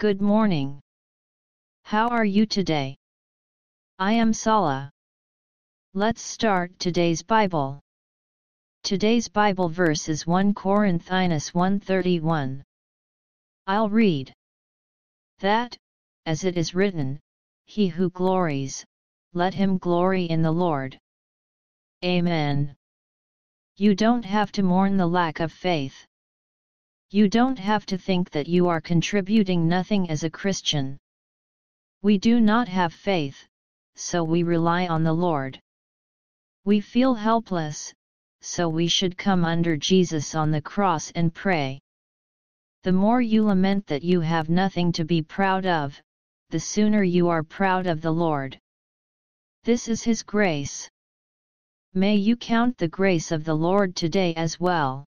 Good morning. How are you today? I am Sala. Let's start today's Bible. Today's Bible verse is 1 Corinthians 1:31. I'll read. That, as it is written, he who glories, let him glory in the Lord. Amen. You don't have to mourn the lack of faith. You don't have to think that you are contributing nothing as a Christian. We do not have faith, so we rely on the Lord. We feel helpless, so we should come under Jesus on the cross and pray. The more you lament that you have nothing to be proud of, the sooner you are proud of the Lord. This is His grace. May you count the grace of the Lord today as well.